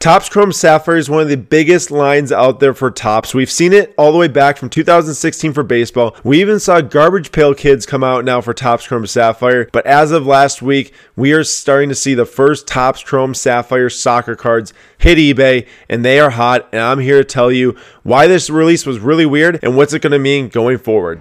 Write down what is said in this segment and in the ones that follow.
Topps Chrome Sapphire is one of the biggest lines out there for Topps. We've seen it all the way back from 2016 for baseball. We even saw Garbage Pail Kids come out now for Topps Chrome Sapphire. But as of last week, we are starting to see the first Topps Chrome Sapphire soccer cards hit eBay, and they are hot. And I'm here to tell you why this release was really weird and what's it going to mean going forward.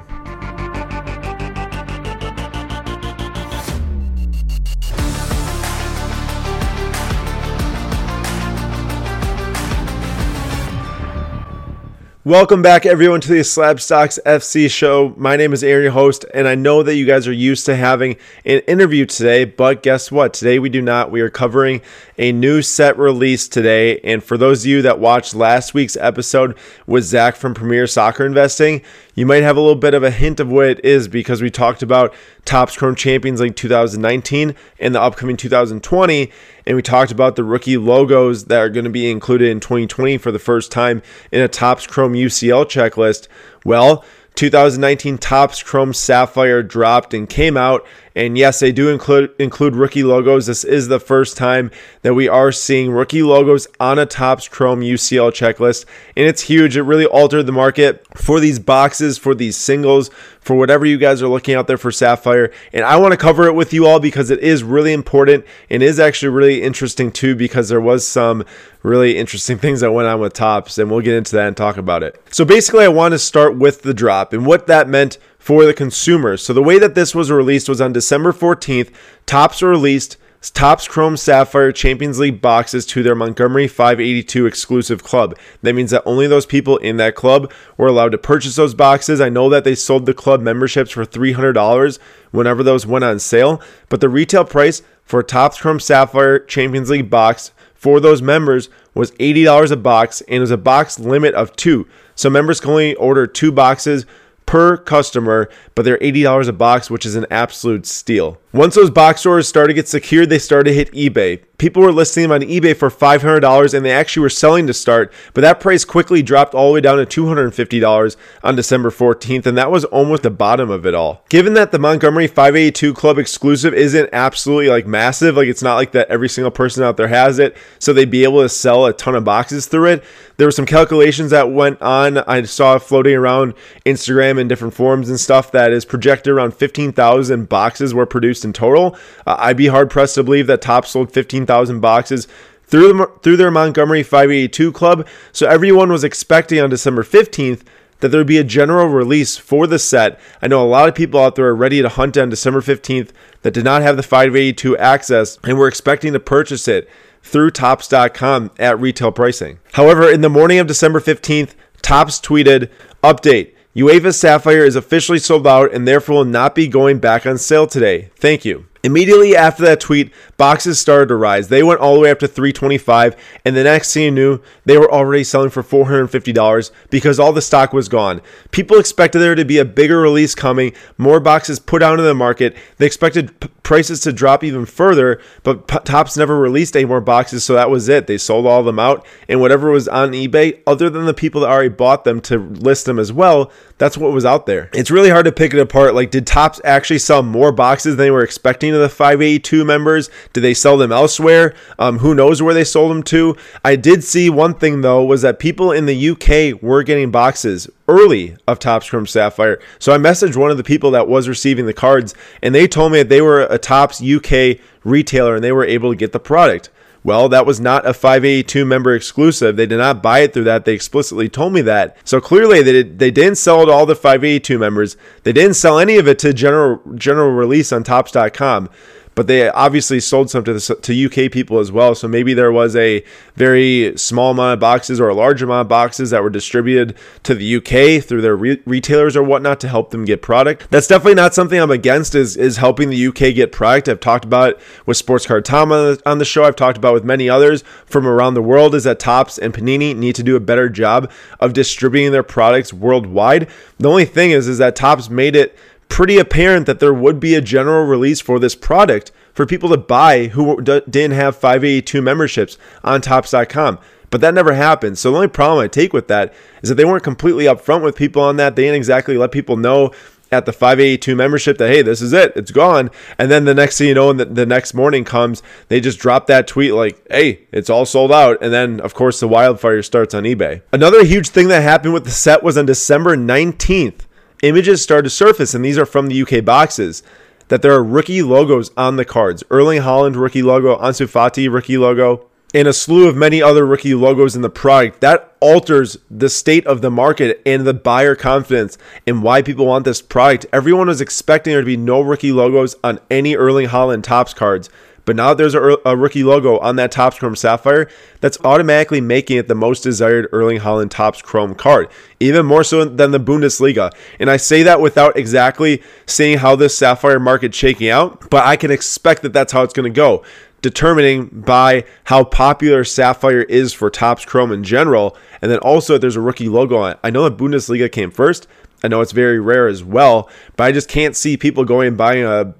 Welcome back, everyone, to the Slabstox FC show. My name is Aaron, your host, and I know that you guys are used to having an interview today, but guess what? Today we do not. We are covering a new set release today. And for those of you that watched last week's episode with Zach from Premier Soccer Investing, you might have a little bit of a hint of what it is because we talked about Topps Chrome Champions League 2019 and the upcoming 2020 and we talked about the rookie logos that are going to be included in 2020 for the first time in a Topps Chrome UCL checklist. Well, 2019 Topps Chrome Sapphire dropped and came out. And yes, they do include include rookie logos. This is the first time that we are seeing rookie logos on a Topps Chrome UCL checklist, and it's huge. It really altered the market for these boxes, for these singles, for whatever you guys are looking out there for Sapphire. And I want to cover it with you all because it is really important and is actually really interesting too because there was some really interesting things that went on with Topps, and we'll get into that and talk about it. So basically, I want to start with the drop and what that meant for the consumers. So the way that this was released was on December 14th. Topps released Topps Chrome Sapphire Champions League boxes to their Montgomery 582 exclusive club. That means that only those people in that club were allowed to purchase those boxes. I know that they sold the club memberships for $300 whenever those went on sale, but the retail price for Topps Chrome Sapphire Champions League box for those members was $80 a box and it was a box limit of two. So members can only order two boxes per customer, but they're $80 a box, which is an absolute steal. Once those box stores started to get secured, they started to hit eBay. People were listing them on eBay for $500 and they actually were selling to start, but that price quickly dropped all the way down to $250 on December 14th, and that was almost the bottom of it all. Given that the Montgomery 582 Club exclusive isn't absolutely like massive, like it's not like that every single person out there has it, so they'd be able to sell a ton of boxes through it. There were some calculations that went on. I saw floating around Instagram and different forums and stuff that is projected around 15,000 boxes were produced in total. Uh, I'd be hard pressed to believe that Topps sold 15,000 boxes through the, through their Montgomery 582 club. So everyone was expecting on December 15th that there would be a general release for the set. I know a lot of people out there are ready to hunt on December 15th that did not have the 582 access and were expecting to purchase it through topps.com at retail pricing. However, in the morning of December 15th, Topps tweeted, Update UEFA Sapphire is officially sold out and therefore will not be going back on sale today. Thank you. Immediately after that tweet, boxes started to rise. They went all the way up to 325, and the next thing you knew, they were already selling for $450 because all the stock was gone. People expected there to be a bigger release coming, more boxes put out into the market. They expected p- prices to drop even further, but P- Topps never released any more boxes, so that was it. They sold all of them out, and whatever was on eBay, other than the people that already bought them to list them as well, that's what was out there. It's really hard to pick it apart. Like, did Topps actually sell more boxes than they were expecting? Of the 582 members? Did they sell them elsewhere? Um, who knows where they sold them to? I did see one thing though was that people in the UK were getting boxes early of Chrome Sapphire. So I messaged one of the people that was receiving the cards, and they told me that they were a Topps UK retailer and they were able to get the product. Well, that was not a 582 member exclusive. They did not buy it through that. They explicitly told me that. So clearly they, did, they didn't sell it to all the 582 members. They didn't sell any of it to general general release on topps.com but they obviously sold some to, the, to UK people as well. So maybe there was a very small amount of boxes or a large amount of boxes that were distributed to the UK through their re- retailers or whatnot to help them get product. That's definitely not something I'm against. Is is helping the UK get product. I've talked about it with Sports Card Tom on the, on the show. I've talked about with many others from around the world. Is that Topps and Panini need to do a better job of distributing their products worldwide. The only thing is, is that Topps made it pretty apparent that there would be a general release for this product for people to buy who didn't have 582 memberships on topps.com. But that never happened. So the only problem I take with that is that they weren't completely upfront with people on that. They didn't exactly let people know at the 582 membership that hey this is it it's gone and then the next thing you know and the, the next morning comes they just drop that tweet like hey it's all sold out and then of course the wildfire starts on ebay another huge thing that happened with the set was on december 19th images started to surface and these are from the uk boxes that there are rookie logos on the cards erling Haaland rookie logo ansu fati rookie logo and a slew of many other rookie logos in the product. That alters the state of the market and the buyer confidence and why people want this product. Everyone was expecting there to be no rookie logos on any Erling Haaland Topps cards. But now there's a, a rookie logo on that Topps Chrome Sapphire that's automatically making it the most desired Erling Haaland Topps Chrome card, even more so than the Bundesliga. And I say that without exactly seeing how this Sapphire market's shaking out, but I can expect that that's how it's going to go determining by how popular Sapphire is for Topps Chrome in general. And then also, there's a rookie logo on it. I know the Bundesliga came first. I know it's very rare as well, but I just can't see people going and buying a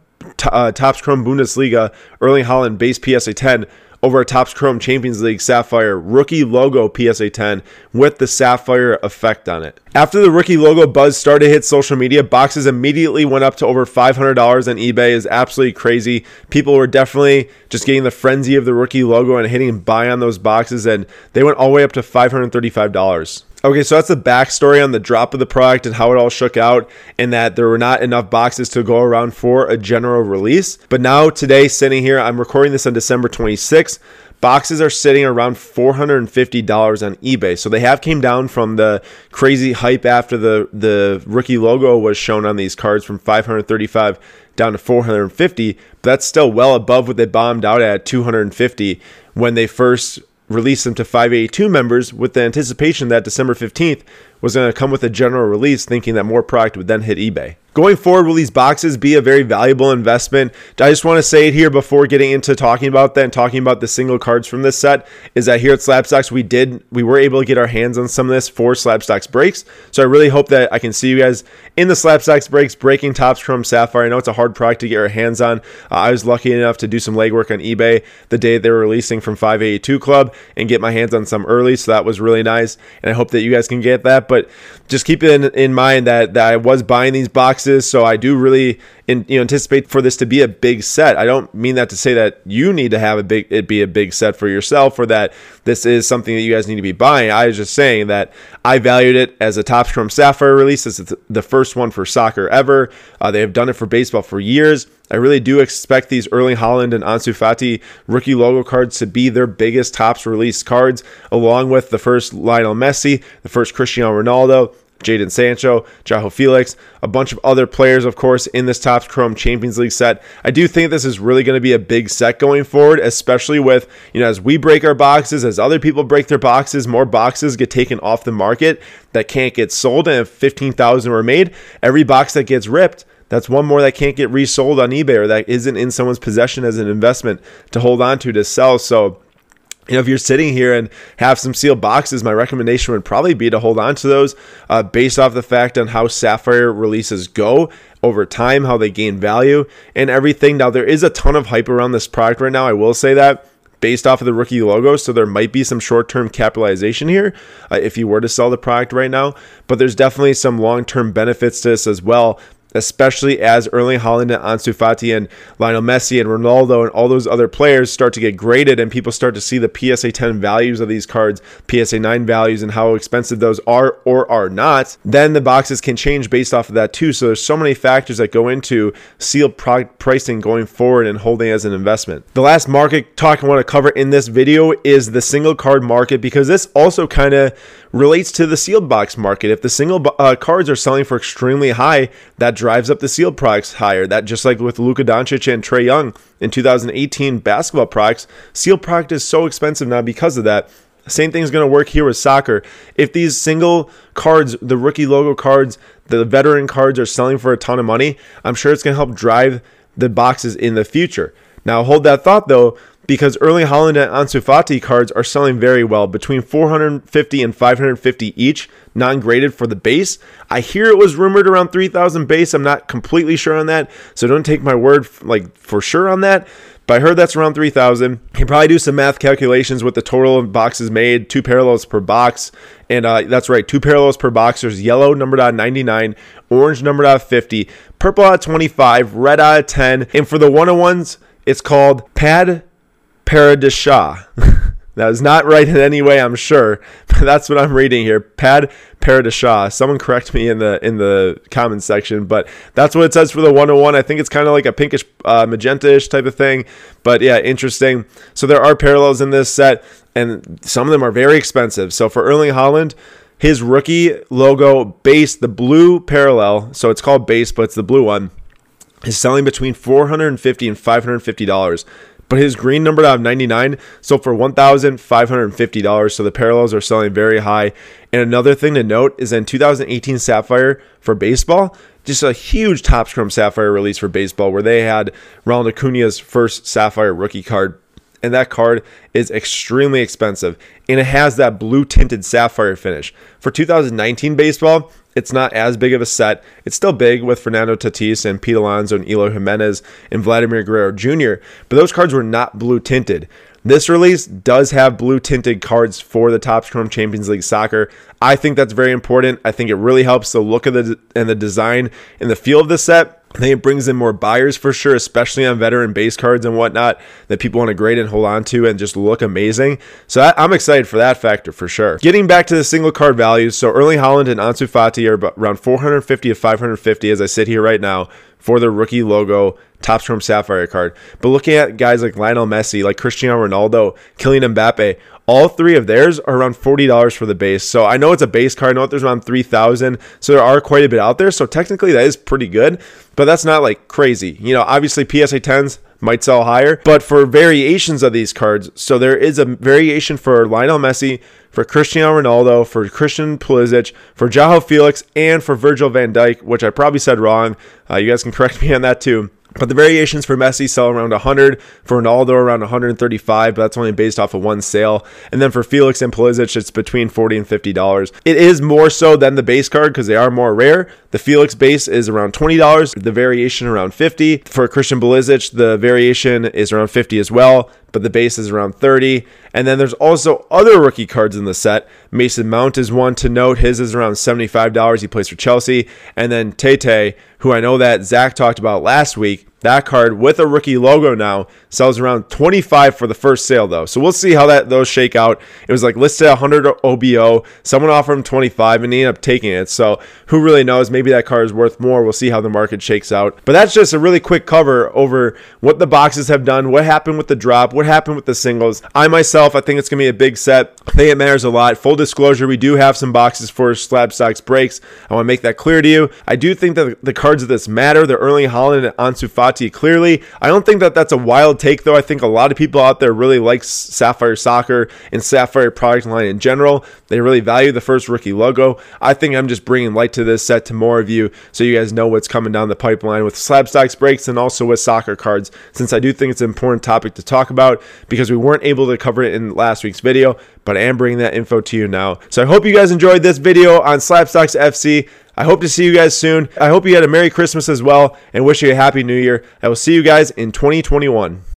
uh, Topps Chrome Bundesliga Erling Haaland base PSA 10 over a Topps Chrome Champions League Sapphire rookie logo PSA 10 with the Sapphire effect on it. After the rookie logo buzz started to hit social media, boxes immediately went up to over $500 on eBay. is absolutely crazy. People were definitely just getting the frenzy of the rookie logo and hitting buy on those boxes, and they went all the way up to $535. Okay, so that's the backstory on the drop of the product and how it all shook out, and that there were not enough boxes to go around for a general release. But now, today, sitting here, I'm recording this on December 26th. Boxes are sitting around $450 on eBay. So they have came down from the crazy hype after the, the rookie logo was shown on these cards from 535 down to 450, but that's still well above what they bombed out at 250 when they first release them to 582 members with the anticipation that December 15th was going to come with a general release, thinking that more product would then hit eBay. Going forward, will these boxes be a very valuable investment? I just want to say it here before getting into talking about that and talking about the single cards from this set is that here at Slabstox, we did, we were able to get our hands on some of this for Slabstox breaks. So I really hope that I can see you guys in the Slabstox breaks breaking Topps Chrome Sapphire. I know it's a hard product to get your hands on. Uh, I was lucky enough to do some legwork on eBay the day they were releasing from 582 Club and get my hands on some early. So that was really nice. And I hope that you guys can get that. But just keep in, in mind that, that I was buying these boxes. So I do really in, you know, anticipate for this to be a big set. I don't mean that to say that you need to have a big it be a big set for yourself or that this is something that you guys need to be buying. I was just saying that I valued it as a Topps Chrome Sapphire release. Is the first one for soccer ever. Uh, they have done it for baseball for years. I really do expect these Erling Haaland and Ansu Fati rookie logo cards to be their biggest Topps release cards, along with the first Lionel Messi, the first Cristiano Ronaldo, Jadon Sancho, João Felix, a bunch of other players, of course, in this Topps Chrome Champions League set. I do think this is really going to be a big set going forward, especially with, you know, as we break our boxes, as other people break their boxes, more boxes get taken off the market that can't get sold. And if 15,000 were made, every box that gets ripped, that's one more that can't get resold on eBay or that isn't in someone's possession as an investment to hold on to to sell. So, you know, if you're sitting here and have some sealed boxes, my recommendation would probably be to hold on to those uh, based off the fact on how Sapphire releases go over time, how they gain value, and everything. Now, there is a ton of hype around this product right now. I will say that based off of the rookie logo. So there might be some short term capitalization here uh, if you were to sell the product right now. But there's definitely some long term benefits to this as well especially as Erling Haaland and Ansu Fati and Lionel Messi and Ronaldo and all those other players start to get graded and people start to see the PSA 10 values of these cards, PSA 9 values, and how expensive those are or are not, then the boxes can change based off of that too. So there's so many factors that go into sealed product pricing going forward and holding as an investment. The last market talk I want to cover in this video is the single card market because this also kind of relates to the sealed box market. If the single uh, cards are selling for extremely high, that drives up the sealed products higher. That just like with Luka Doncic and Trae Young in 2018 basketball products, sealed product is so expensive now because of that. Same thing is going to work here with soccer. If these single cards, the rookie logo cards, the veteran cards are selling for a ton of money, I'm sure it's going to help drive the boxes in the future. Now, hold that thought though because Erling Haaland and Ansu Fati cards are selling very well, between 450 and 550 each, non-graded for the base. I hear it was rumored around 3,000 base. I'm not completely sure on that, so don't take my word like for sure on that. but I heard that's around 3,000. You can probably do some math calculations with the total of boxes made, two parallels per box. And uh, that's right, two parallels per box. There's yellow numbered out 99, orange numbered out 50, purple out 25, red out 10. And for the 101s, it's called Pad Paradisha. That is not right in any way, I'm sure, but that's what I'm reading here. Pad Paradisha. Someone correct me in the in the comments section, but that's what it says for the 101. I think it's kind of like a pinkish uh, magenta-ish type of thing, but yeah, interesting. So there are parallels in this set, and some of them are very expensive. So for Erling Haaland, his rookie logo base, the blue parallel, so it's called base, but it's the blue one, is selling between 450 and 550 dollars but his green numbered out of 99 sold for $1,550. So the parallels are selling very high. And another thing to note is in 2018 Sapphire for baseball, just a huge Topps Chrome Sapphire release for baseball where they had Ronald Acuna's first Sapphire rookie card. And that card is extremely expensive. And it has that blue tinted sapphire finish. For 2019 baseball, it's not as big of a set. It's still big with Fernando Tatis and Pete Alonso and Eloy Jimenez and Vladimir Guerrero Jr., but those cards were not blue tinted. This release does have blue tinted cards for the Topps Chrome Champions League Soccer. I think that's very important. I think it really helps the look of the and the design and the feel of the set. I think it brings in more buyers for sure, especially on veteran base cards and whatnot that people want to grade and hold on to and just look amazing. So I, am excited for that factor for sure. Getting back to the single card values, so Erling Haaland and Ansu Fati are around 450 to 550 as I sit here right now for the rookie logo Topps Chrome Sapphire card. But looking at guys like Lionel Messi, like Cristiano Ronaldo, Kylian Mbappe, all three of theirs are around $40 for the base. So I know it's a base card. I know there's around 3000 So there are quite a bit out there. So technically that is pretty good, but that's not like crazy. You know, obviously PSA 10s might sell higher, but for variations of these cards, so there is a variation for Lionel Messi, for Cristiano Ronaldo, for Christian Pulisic, for Joao Felix, and for Virgil van Dijk, which I probably said wrong. Uh, you guys can correct me on that too. But the variations for Messi sell around 100, for Ronaldo around 135, but that's only based off of one sale. And then for Felix and Pulisic, it's between 40 and 50 dollars. It is more so than the base card because they are more rare. The Felix base is around $20, the variation around 50. For Christian Pulisic, the variation is around 50 as well but the base is around 30. And then there's also other rookie cards in the set. Mason Mount is one to note. His is around $75. He plays for Chelsea. And then Tete, who I know that Zach talked about last week, that card with a rookie logo now sells around 25 for the first sale though. So we'll see how that those shake out. It was like listed 100 OBO. Someone offered him 25 and he ended up taking it. So who really knows? Maybe that card is worth more. We'll see how the market shakes out. But that's just a really quick cover over what the boxes have done, what happened with the drop, what happened with the singles. I myself, I think it's going to be a big set. I think it matters a lot. Full disclosure, we do have some boxes for Slabstox breaks. I want to make that clear to you. I do think that the cards of this matter. They're Erling Haaland and Ansu Fati clearly. I don't think that that's a wild take, though. I think a lot of people out there really like Sapphire Soccer and Sapphire product line in general. They really value the first rookie logo. I think I'm just bringing light to this set to more of you so you guys know what's coming down the pipeline with Slabstox breaks and also with soccer cards, since I do think it's an important topic to talk about because we weren't able to cover it in last week's video, but I am bringing that info to you now. So I hope you guys enjoyed this video on Slabstox FC. I hope to see you guys soon. I hope you had a Merry Christmas as well and wish you a Happy New Year. I will see you guys in 2021.